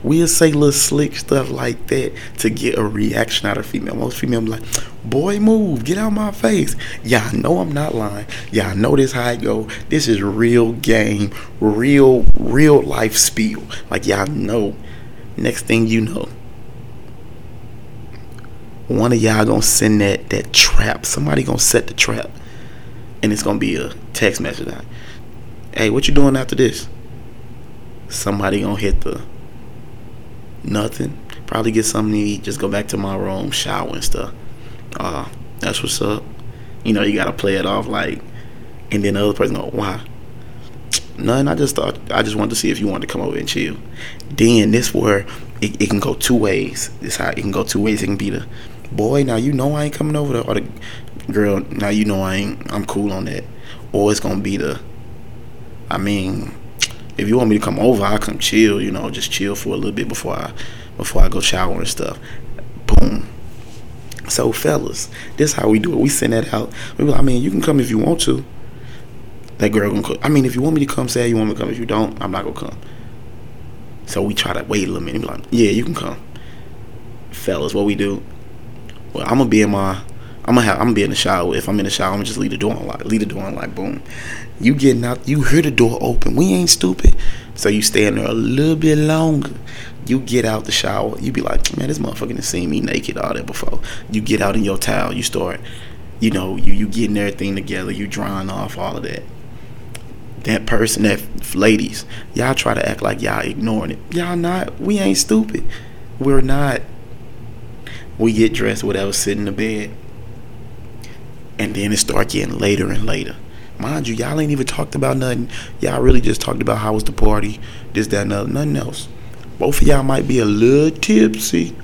We'll say little slick stuff like that to get a reaction out of female. Most female like, "Boy, move, get out my face." Yeah, I know I'm not lying. Yeah, I know this how I go. This is real game, real real life spiel. Like y'all know. Next thing you know, one of y'all gonna send that that trap. Somebody gonna set the trap, and it's gonna be a text message. Hey, what you doing after this? Somebody gonna hit the nothing. Probably get something to eat. Just go back to my room, shower and stuff. Uh, that's what's up. You know, you gotta play it off like, and then the other person go, why? Nothing. I just thought I just wanted to see if you wanted to come over and chill. Then this where it, it can go two ways. This how it can go two ways. It can be the boy, now you know I ain't coming over there, or the girl, now you know I ain't, I'm cool on that, or it's gonna be the, I mean, if you want me to come over, I'll come chill, you know, just chill for a little bit before I, before I go shower and stuff. Boom. So fellas, this how we do it. We send that out. We I mean, you can come if you want to. That girl gonna. Come. I mean, if you want me to come, say you want me to come. If you don't, I'm not gonna come. So we try to wait a little minute. Be like, yeah, you can come. Fellas, what we do? Well, I'm gonna be in my I'm gonna have I'm gonna be in the shower. If I'm in the shower, I'm gonna just leave the door unlocked. Leave the door unlocked. Boom. You getting out? You hear the door open. We ain't stupid. So you stay in there a little bit longer. You get out the shower. You be like, man, this motherfucker done seen me naked all that before. You get out in your towel. You start, you know, you you getting everything together. You drying off all of that. That person, that ladies, y'all try to act like y'all ignoring it. Y'all not. We ain't stupid. We're not we get dressed, whatever, sit in the bed. And then it start getting later and later. Mind you, y'all ain't even talked about nothing. Y'all really just talked about how was the party, this, that, and other, nothing else. Both of y'all might be a little tipsy.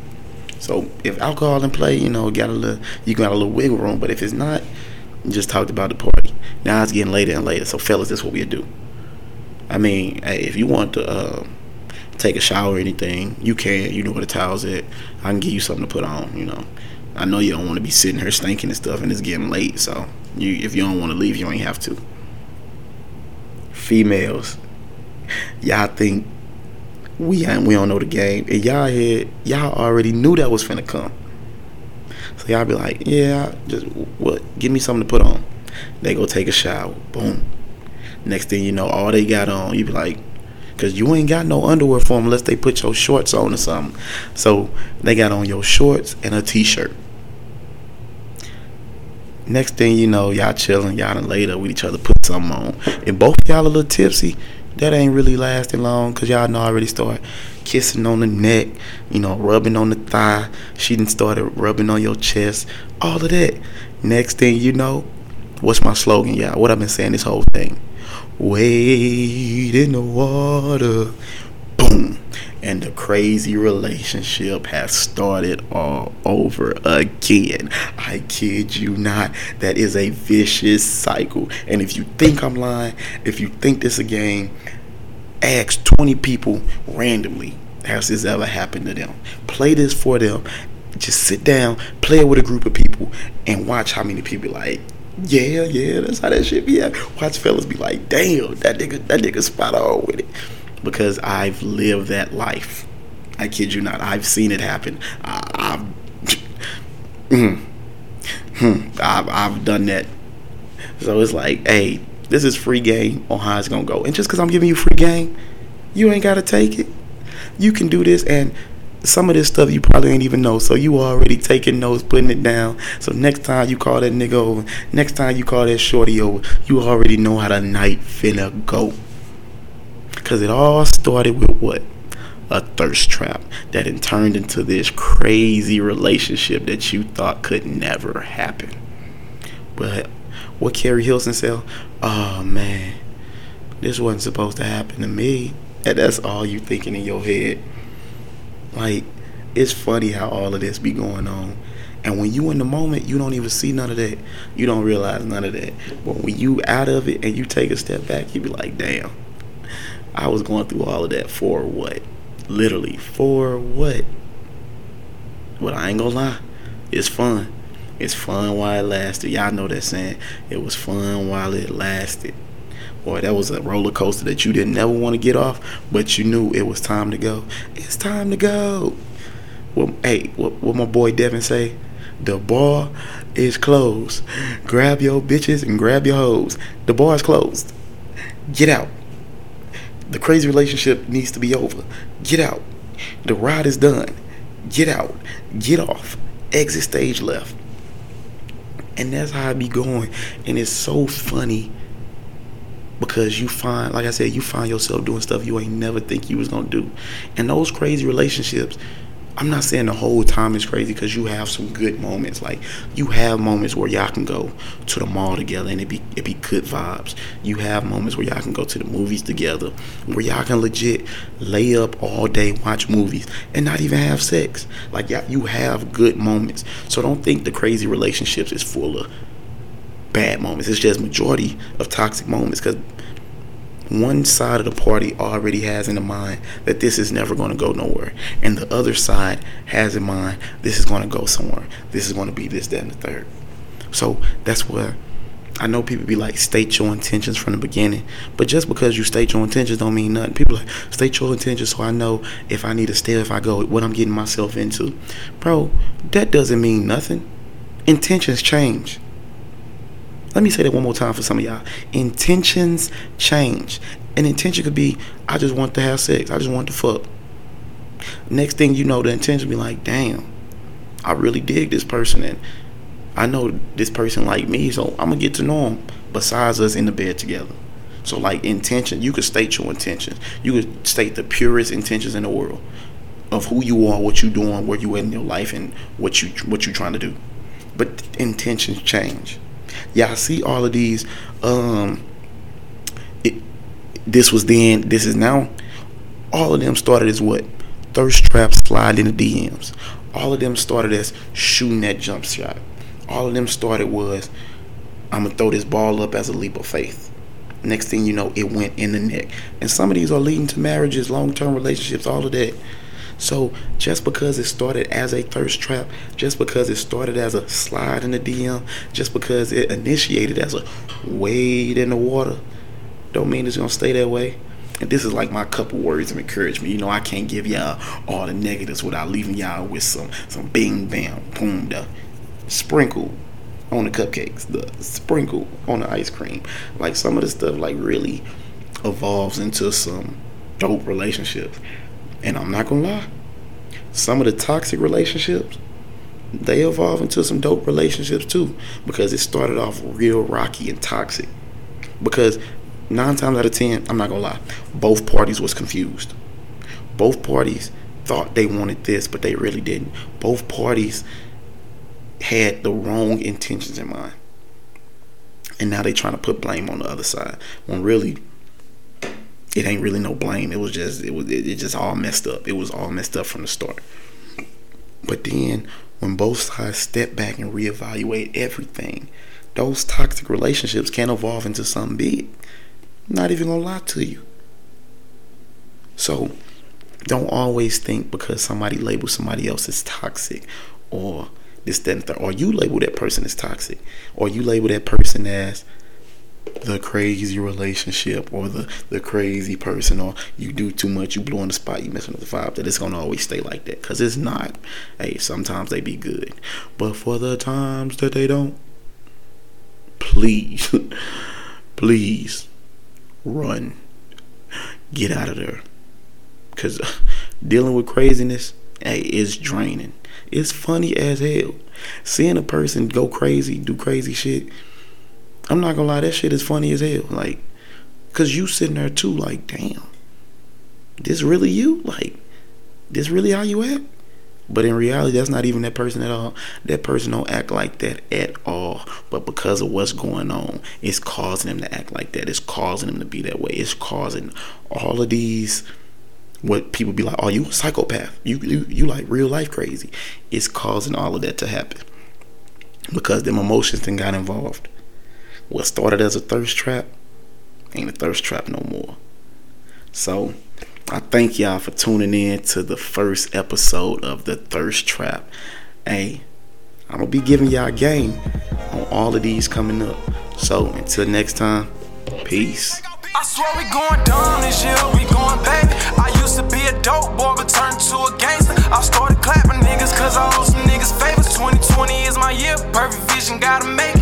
So if alcohol in play, you know, got a little you got a little wiggle room. But if it's not, just talked about the party. Now it's getting later and later. So fellas, this is what we do. I mean, hey, if you want to uh, take a shower or anything, you can. You know where the towel's at. I can give you something to put on. You know, I know you don't want to be sitting here stinking and stuff, and it's getting late. So you, if you don't want to leave, you ain't have to. Females, y'all think we ain't, we don't know the game, and y'all had y'all already knew that was finna come. So y'all be like, yeah, just what? Give me something to put on. They go take a shower. Boom. Next thing you know, all they got on, you be like, because you ain't got no underwear for them unless they put your shorts on or something. So they got on your shorts and a t-shirt. Next thing you know, y'all chilling, y'all done laid up with each other, put something on. And both y'all a little tipsy, that ain't really lasting long because y'all know I already start kissing on the neck, you know, rubbing on the thigh. She done started rubbing on your chest, all of that. Next thing you know, what's my slogan, y'all? What I've been saying this whole thing. Wade in the water. Boom. And the crazy relationship has started all over again. I kid you not. That is a vicious cycle. And if you think I'm lying, if you think this a game, ask 20 people randomly has this ever happened to them. Play this for them. Just sit down, play it with a group of people, and watch how many people like, yeah, yeah, that's how that shit be at. Watch fellas be like, damn, that nigga, that nigga spot on with it. Because I've lived that life. I kid you not. I've seen it happen. I, have mm, hmm, I've, I've done that. So it's like, hey, this is free game on how it's gonna go. And just because I'm giving you free game, you ain't gotta take it. You can do this, and some of this stuff you probably ain't even know. So you already taking notes, putting it down. So next time you call that nigga over, next time you call that shorty over, you already know how the night finna go. Cause it all started with what? A thirst trap that then turned into this crazy relationship that you thought could never happen. But what Keri Hilson said, oh man, this wasn't supposed to happen to me. And that's all you thinking in your head. Like, it's funny how all of this be going on. And when you in the moment, you don't even see none of that. You don't realize none of that. But when you out of it and you take a step back, you be like, damn, I was going through all of that for what? Literally, for what? But I ain't gonna lie, it's fun. It's fun while it lasted. Y'all know that saying. It was fun while it lasted. Boy, that was a roller coaster that you didn't ever want to get off, but you knew it was time to go. It's time to go. Well, hey, what, what my boy Devin say? The bar is closed. Grab your bitches and grab your hoes. The bar is closed. Get out. The crazy relationship needs to be over. Get out. The ride is done. Get out. Get off. Exit stage left. And that's how I be going. And it's so funny because you find, like I said, you find yourself doing stuff you ain't never think you was gonna do. And those crazy relationships, I'm not saying the whole time is crazy because you have some good moments. Like you have moments where y'all can go to the mall together and it be it be good vibes. You have moments where y'all can go to the movies together, where y'all can legit lay up all day, watch movies, and not even have sex. Like y'all, you have good moments. So don't think the crazy relationships is full of bad moments. It's just majority of toxic moments because one side of the party already has in the mind that this is never going to go nowhere, and the other side has in mind this is going to go somewhere. This is going to be this, that, and the third. So that's where I know people be like, state your intentions from the beginning, but just because you state your intentions don't mean nothing. People like state your intentions so I know if I need to stay, if I go, what I'm getting myself into, bro. That doesn't mean nothing. Intentions change. Let me say that one more time for some of y'all. Intentions change. An intention could be, I just want to have sex. I just want to fuck. Next thing you know, the intention be like, damn, I really dig this person and I know this person like me, so I'm gonna get to know him. Besides us in the bed together. So like intention, you could state your intentions. You could state the purest intentions in the world of who you are, what you doing, where you at in your life, and what you what you trying to do. But intentions change. I see all of these. Um, it, this was then. This is now. All of them started as what? Thirst trap slide in the DMs. All of them started as shooting that jump shot. All of them started was, I'm gonna throw this ball up as a leap of faith. Next thing you know, it went in the neck. And some of these are leading to marriages, long term relationships, all of that. So just because it started as a thirst trap, just because it started as a slide in the DM, just because it initiated as a wade in the water, don't mean it's gonna stay that way. And this is like my couple words of encouragement. You know, I can't give y'all all the negatives without leaving y'all with some some bing bam boom. The sprinkle on the cupcakes, the sprinkle on the ice cream. Like some of this stuff like really evolves into some dope relationships. And I'm not gonna lie, some of the toxic relationships, they evolve into some dope relationships too. Because it started off real rocky and toxic. Because nine times out of ten, I'm not gonna lie, both parties was confused. Both parties thought they wanted this, but they really didn't. Both parties had the wrong intentions in mind. And now they're trying to put blame on the other side. When really it ain't really no blame. It was just it was it, it just all messed up. It was all messed up from the start. But then when both sides step back and reevaluate everything, those toxic relationships can evolve into something big. I'm not even gonna lie to you. So don't always think because somebody labels somebody else as toxic or this, that, or you label that person as toxic, or you label that person as the crazy relationship or the, the crazy person or you do too much, you blow on the spot, you messing with the vibe, that it's gonna always stay like that. Cause it's not. Hey, sometimes they be good. But for the times that they don't, please, please run. Get out of there. Cause dealing with craziness, hey, is draining. It's funny as hell. Seeing a person go crazy, do crazy shit. I'm not gonna lie, that shit is funny as hell. Like, cause you sitting there too, like, damn, this really you? Like, this really how you act? But in reality, that's not even that person at all. That person don't act like that at all. But because of what's going on, it's causing them to act like that. It's causing them to be that way. It's causing all of these what people be like, oh, you a psychopath. You, you you like real life crazy. It's causing all of that to happen. Because them emotions then got involved. What started as a thirst trap ain't a thirst trap no more. So I thank y'all for tuning in to the first episode of the Thirst Trap. Hey, I'm gonna be giving y'all game on all of these coming up. So until next time, peace. I swear we going this year, we going. I used to be a dope boy, but turned to a gangster. I started clapping niggas, cause I owe some niggas favors. 2020 is my year, perfect vision, gotta make